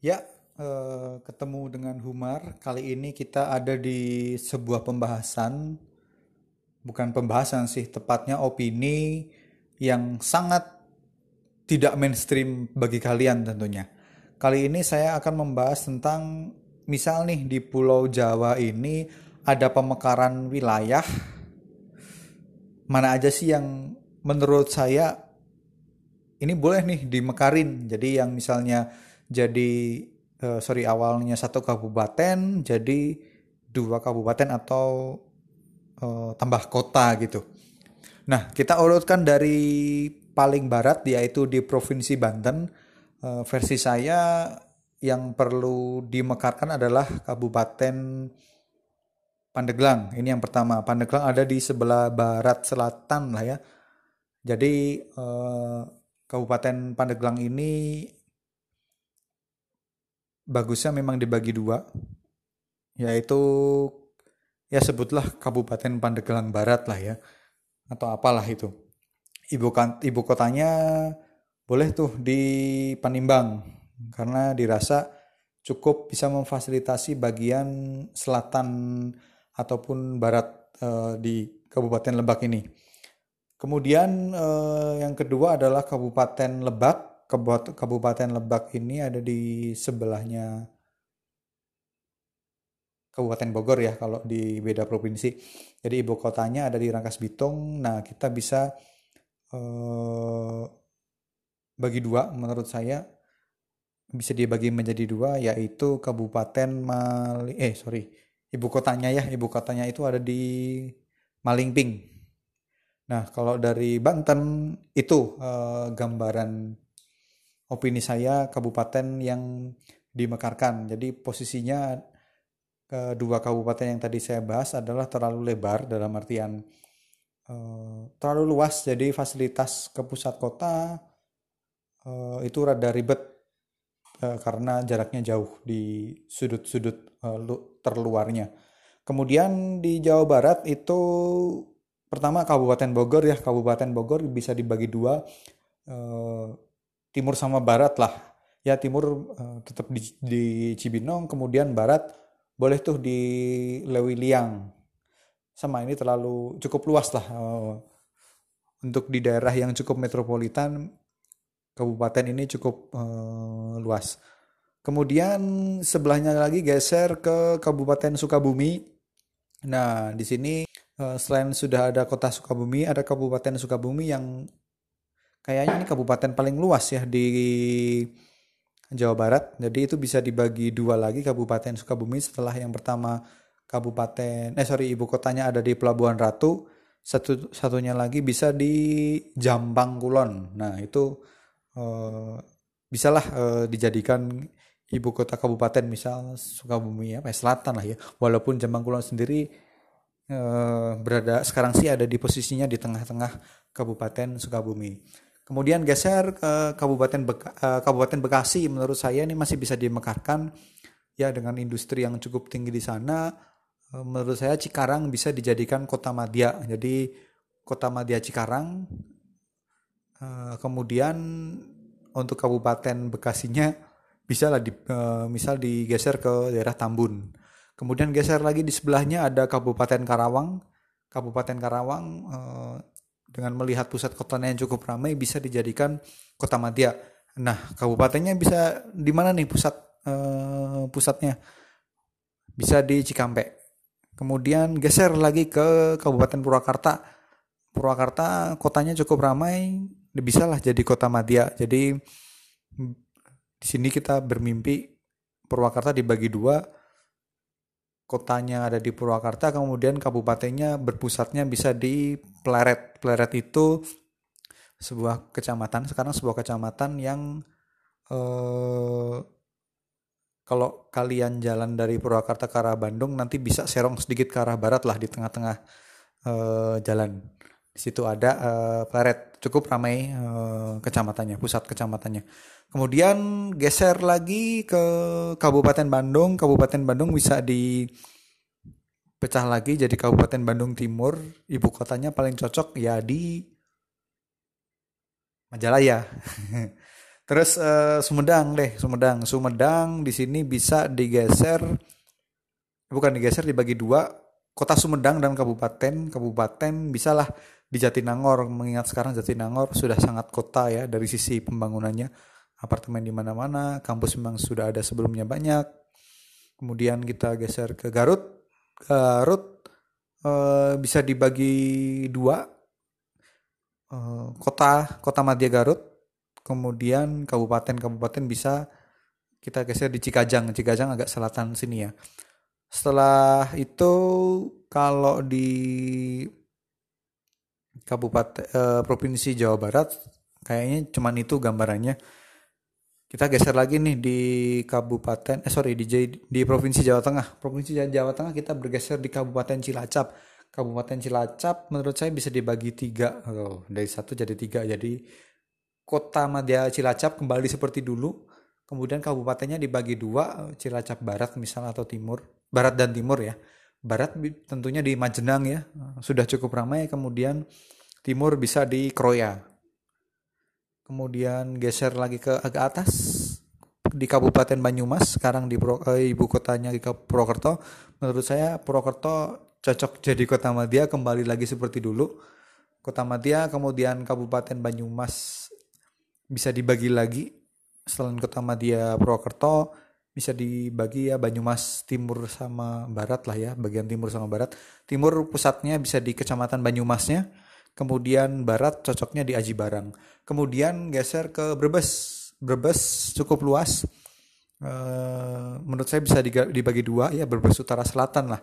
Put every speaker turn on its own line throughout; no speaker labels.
Ya, eh, ketemu dengan Humar. Kali ini kita ada di sebuah pembahasan, bukan pembahasan sih, tepatnya opini yang sangat tidak mainstream bagi kalian tentunya. Kali ini saya akan membahas tentang, misal nih di Pulau Jawa ini ada pemekaran wilayah, mana aja sih yang menurut saya ini boleh nih dimekarin. Jadi yang misalnya jadi uh, sorry awalnya satu kabupaten jadi dua kabupaten atau uh, tambah kota gitu. Nah kita urutkan dari paling barat yaitu di provinsi Banten. Uh, versi saya yang perlu dimekarkan adalah Kabupaten Pandeglang. Ini yang pertama. Pandeglang ada di sebelah barat selatan lah ya. Jadi eh, Kabupaten Pandeglang ini bagusnya memang dibagi dua yaitu ya sebutlah Kabupaten Pandeglang Barat lah ya atau apalah itu ibu kan, ibu kotanya boleh tuh di Panimbang karena dirasa cukup bisa memfasilitasi bagian selatan ataupun barat eh, di Kabupaten Lebak ini. Kemudian eh, yang kedua adalah Kabupaten Lebak Kabupaten Lebak ini ada di sebelahnya Kabupaten Bogor ya kalau di beda provinsi. Jadi ibu kotanya ada di Rangkas Bitung. Nah kita bisa eh, bagi dua menurut saya bisa dibagi menjadi dua yaitu Kabupaten Mali eh sorry ibu kotanya ya ibu kotanya itu ada di Malingping. Nah kalau dari Banten itu eh, gambaran opini saya kabupaten yang dimekarkan. Jadi posisinya kedua kabupaten yang tadi saya bahas adalah terlalu lebar dalam artian uh, terlalu luas. Jadi fasilitas ke pusat kota uh, itu rada ribet karena jaraknya jauh di sudut-sudut terluarnya. Kemudian di Jawa Barat itu pertama Kabupaten Bogor ya Kabupaten Bogor bisa dibagi dua timur sama barat lah. Ya timur uh, tetap di, di Cibinong kemudian barat boleh tuh di Lewiliang sama ini terlalu cukup luas lah uh, untuk di daerah yang cukup metropolitan kabupaten ini cukup uh, luas. Kemudian sebelahnya lagi geser ke Kabupaten Sukabumi. Nah di sini selain sudah ada kota Sukabumi ada Kabupaten Sukabumi yang kayaknya ini kabupaten paling luas ya di Jawa Barat. Jadi itu bisa dibagi dua lagi Kabupaten Sukabumi setelah yang pertama kabupaten eh sorry ibu kotanya ada di Pelabuhan Ratu. Satu satunya lagi bisa di Jambang Kulon. Nah itu eh, bisalah eh, dijadikan ibu kota kabupaten misal Sukabumi ya, selatan lah ya. Walaupun Jambang Kulon sendiri eh, berada sekarang sih ada di posisinya di tengah-tengah Kabupaten Sukabumi. Kemudian geser ke Kabupaten Beka, uh, Kabupaten Bekasi menurut saya ini masih bisa dimekarkan ya dengan industri yang cukup tinggi di sana. Uh, menurut saya Cikarang bisa dijadikan kota madya. Jadi kota madya Cikarang. Uh, kemudian untuk Kabupaten Bekasinya bisa lah di, misal digeser ke daerah Tambun. Kemudian geser lagi di sebelahnya ada Kabupaten Karawang. Kabupaten Karawang dengan melihat pusat kotanya yang cukup ramai bisa dijadikan kota madya. Nah, kabupatennya bisa di mana nih pusat uh, pusatnya? Bisa di Cikampek. Kemudian geser lagi ke Kabupaten Purwakarta. Purwakarta kotanya cukup ramai, bisa lah jadi kota madya. Jadi di sini kita bermimpi Purwakarta dibagi dua, kotanya ada di Purwakarta, kemudian kabupatennya berpusatnya bisa di Pleret. Pleret itu sebuah kecamatan, sekarang sebuah kecamatan yang eh, kalau kalian jalan dari Purwakarta ke arah Bandung nanti bisa serong sedikit ke arah barat lah di tengah-tengah eh, jalan. Di situ ada eh, Pleret, cukup ramai eh, kecamatannya, pusat kecamatannya. Kemudian geser lagi ke Kabupaten Bandung. Kabupaten Bandung bisa dipecah lagi jadi Kabupaten Bandung Timur. Ibu kotanya paling cocok ya di Majalaya. Terus uh, Sumedang deh, Sumedang. Sumedang di sini bisa digeser bukan digeser dibagi dua. Kota Sumedang dan kabupaten, kabupaten bisalah di Jatinangor mengingat sekarang Jatinangor sudah sangat kota ya dari sisi pembangunannya. Apartemen di mana-mana, kampus memang sudah ada sebelumnya banyak. Kemudian kita geser ke Garut. Garut uh, bisa dibagi dua. Uh, kota kota Madya Garut kemudian kabupaten-kabupaten bisa kita geser di Cikajang. Cikajang agak selatan sini ya. Setelah itu kalau di kabupaten eh, provinsi Jawa Barat kayaknya cuman itu gambarannya. Kita geser lagi nih di kabupaten eh sorry di di provinsi Jawa Tengah. Provinsi Jawa Tengah kita bergeser di Kabupaten Cilacap. Kabupaten Cilacap menurut saya bisa dibagi tiga oh, dari satu jadi tiga jadi kota Madya Cilacap kembali seperti dulu, kemudian kabupatennya dibagi dua, Cilacap Barat misalnya atau Timur, Barat dan Timur ya. Barat tentunya di Majenang ya, sudah cukup ramai, kemudian Timur bisa di Kroya. Kemudian geser lagi ke agak atas, di Kabupaten Banyumas, sekarang di Pro, eh, ibu kotanya di Purwokerto. Menurut saya Purwokerto cocok jadi kota Madya kembali lagi seperti dulu. Kota Madya, kemudian Kabupaten Banyumas bisa dibagi lagi selain kota Madya Purwokerto bisa dibagi ya Banyumas timur sama barat lah ya bagian timur sama barat timur pusatnya bisa di kecamatan Banyumasnya kemudian barat cocoknya di Aji Barang. Kemudian geser ke Brebes. Brebes cukup luas. E, menurut saya bisa dibagi dua ya Brebes utara selatan lah.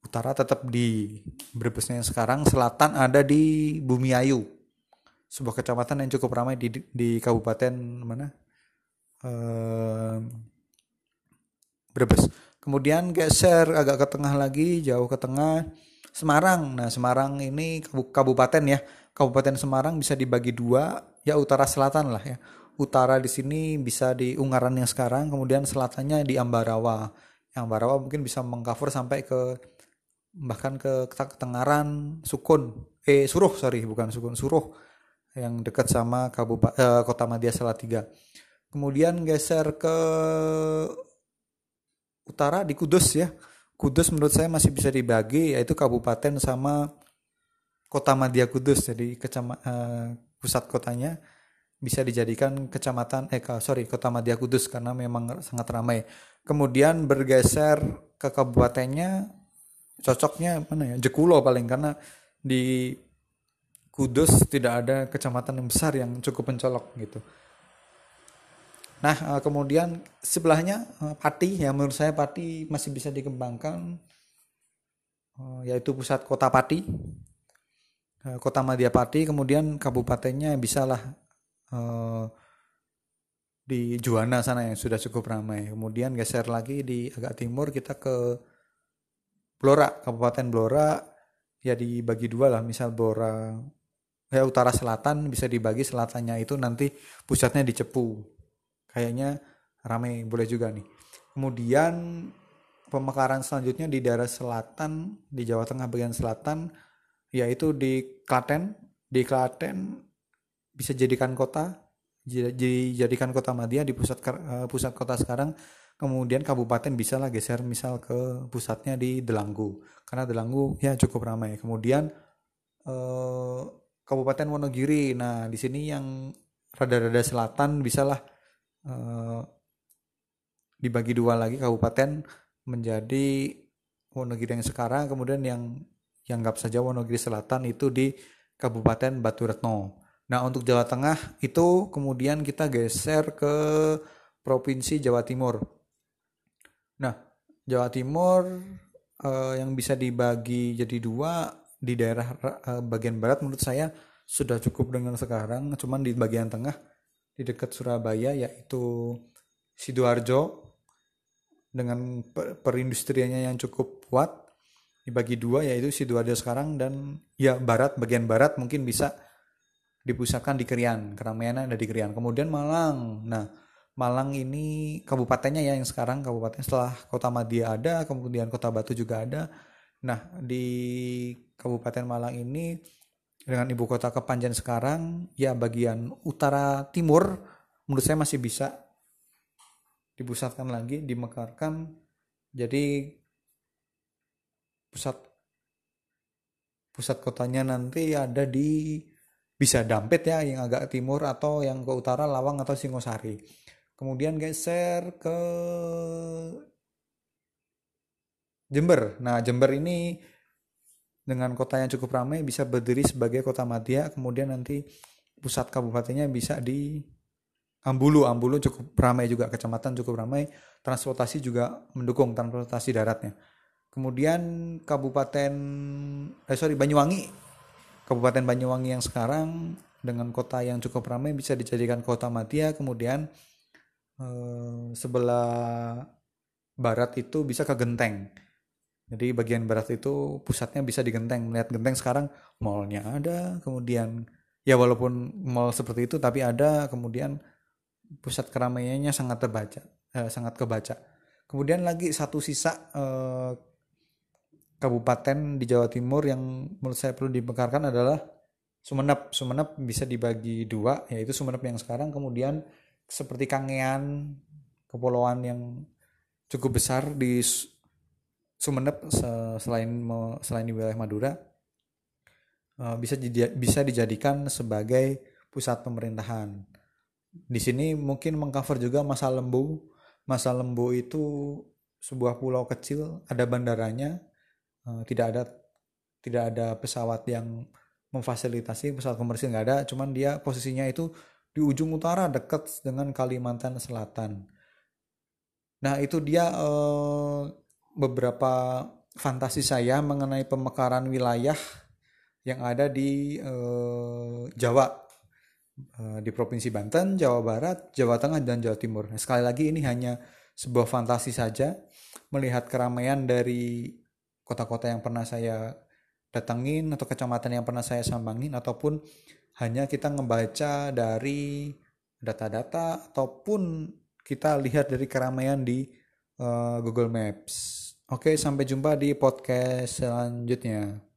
Utara tetap di Brebesnya yang sekarang selatan ada di Bumi Ayu sebuah kecamatan yang cukup ramai di di kabupaten mana? Uh, Brebes. Kemudian geser agak ke tengah lagi, jauh ke tengah Semarang. Nah Semarang ini kabupaten ya, kabupaten Semarang bisa dibagi dua, ya utara selatan lah ya. Utara di sini bisa di Ungaran yang sekarang, kemudian selatannya di Ambarawa. Yang Ambarawa mungkin bisa mengcover sampai ke bahkan ke Tengaran, Sukun, eh Suruh sorry bukan Sukun, Suruh yang dekat sama kabupaten eh, kota Madya Salatiga. Kemudian geser ke utara di Kudus ya. Kudus menurut saya masih bisa dibagi yaitu kabupaten sama kota Madya Kudus. Jadi kecama, eh, pusat kotanya bisa dijadikan kecamatan eh sorry kota Madya Kudus karena memang sangat ramai. Kemudian bergeser ke kabupatennya cocoknya mana ya Jekulo paling karena di Kudus tidak ada kecamatan yang besar yang cukup mencolok gitu. Nah, eh, kemudian sebelahnya eh, Pati, ya menurut saya Pati masih bisa dikembangkan, eh, yaitu pusat kota Pati, kota Pati, kemudian kabupatennya bisalah di Juwana sana yang sudah cukup ramai. Kemudian geser lagi di agak timur kita ke Blora, Kabupaten Blora, ya dibagi dua lah, misal Blora ya utara selatan bisa dibagi selatannya itu nanti pusatnya di Cepu kayaknya ramai boleh juga nih. Kemudian pemekaran selanjutnya di daerah selatan di Jawa Tengah bagian selatan yaitu di Klaten. Di Klaten bisa jadikan kota dijadikan kota Madia di pusat eh, pusat kota sekarang. Kemudian kabupaten bisa lah geser misal ke pusatnya di Delanggu. Karena Delanggu ya cukup ramai. Kemudian eh, Kabupaten Wonogiri. Nah, di sini yang rada-rada selatan bisalah uh, dibagi dua lagi kabupaten menjadi Wonogiri yang sekarang, kemudian yang yang anggap saja Wonogiri Selatan itu di Kabupaten Batu Retno. Nah, untuk Jawa Tengah itu kemudian kita geser ke Provinsi Jawa Timur. Nah, Jawa Timur uh, yang bisa dibagi jadi dua di daerah uh, bagian barat menurut saya sudah cukup dengan sekarang cuman di bagian tengah di dekat Surabaya yaitu Sidoarjo dengan perindustriannya yang cukup kuat dibagi dua yaitu Sidoarjo sekarang dan ya barat bagian barat mungkin bisa dipusatkan di Krian keramaian ada di Krian kemudian Malang. Nah Malang ini kabupatennya ya yang sekarang kabupaten setelah kota Madia ada kemudian kota Batu juga ada. Nah di Kabupaten Malang ini dengan ibu kota Kepanjen sekarang ya bagian utara timur menurut saya masih bisa dipusatkan lagi dimekarkan jadi pusat pusat kotanya nanti ada di bisa Dampit ya yang agak timur atau yang ke utara Lawang atau Singosari. Kemudian geser ke Jember. Nah, Jember ini dengan kota yang cukup ramai bisa berdiri sebagai kota madya, kemudian nanti pusat kabupatennya bisa di Ambulu. Ambulu cukup ramai juga, kecamatan cukup ramai, transportasi juga mendukung transportasi daratnya. Kemudian kabupaten eh sorry Banyuwangi Kabupaten Banyuwangi yang sekarang dengan kota yang cukup ramai bisa dijadikan kota Matia kemudian eh, sebelah barat itu bisa ke Genteng jadi bagian barat itu pusatnya bisa di Genteng melihat Genteng sekarang mallnya ada kemudian ya walaupun mall seperti itu tapi ada kemudian pusat keramaiannya sangat terbaca eh, sangat kebaca kemudian lagi satu sisa eh, kabupaten di Jawa Timur yang menurut saya perlu dibekarkan adalah Sumenep. Sumenep bisa dibagi dua, yaitu Sumenep yang sekarang, kemudian seperti Kangean, kepulauan yang cukup besar di Sumenep selain selain di wilayah Madura eh, bisa bisa dijadikan sebagai pusat pemerintahan. Di sini mungkin mengcover juga masa lembu. Masa lembu itu sebuah pulau kecil, ada bandaranya, Eh, tidak ada tidak ada pesawat yang memfasilitasi pesawat komersil nggak ada cuman dia posisinya itu di ujung utara dekat dengan Kalimantan Selatan nah itu dia eh, beberapa fantasi saya mengenai pemekaran wilayah yang ada di eh, Jawa eh, di provinsi Banten, Jawa Barat, Jawa Tengah dan Jawa Timur. Nah, sekali lagi ini hanya sebuah fantasi saja melihat keramaian dari kota-kota yang pernah saya datengin atau kecamatan yang pernah saya sambangin ataupun hanya kita ngebaca dari data-data ataupun kita lihat dari keramaian di uh, Google Maps. Oke, sampai jumpa di podcast selanjutnya.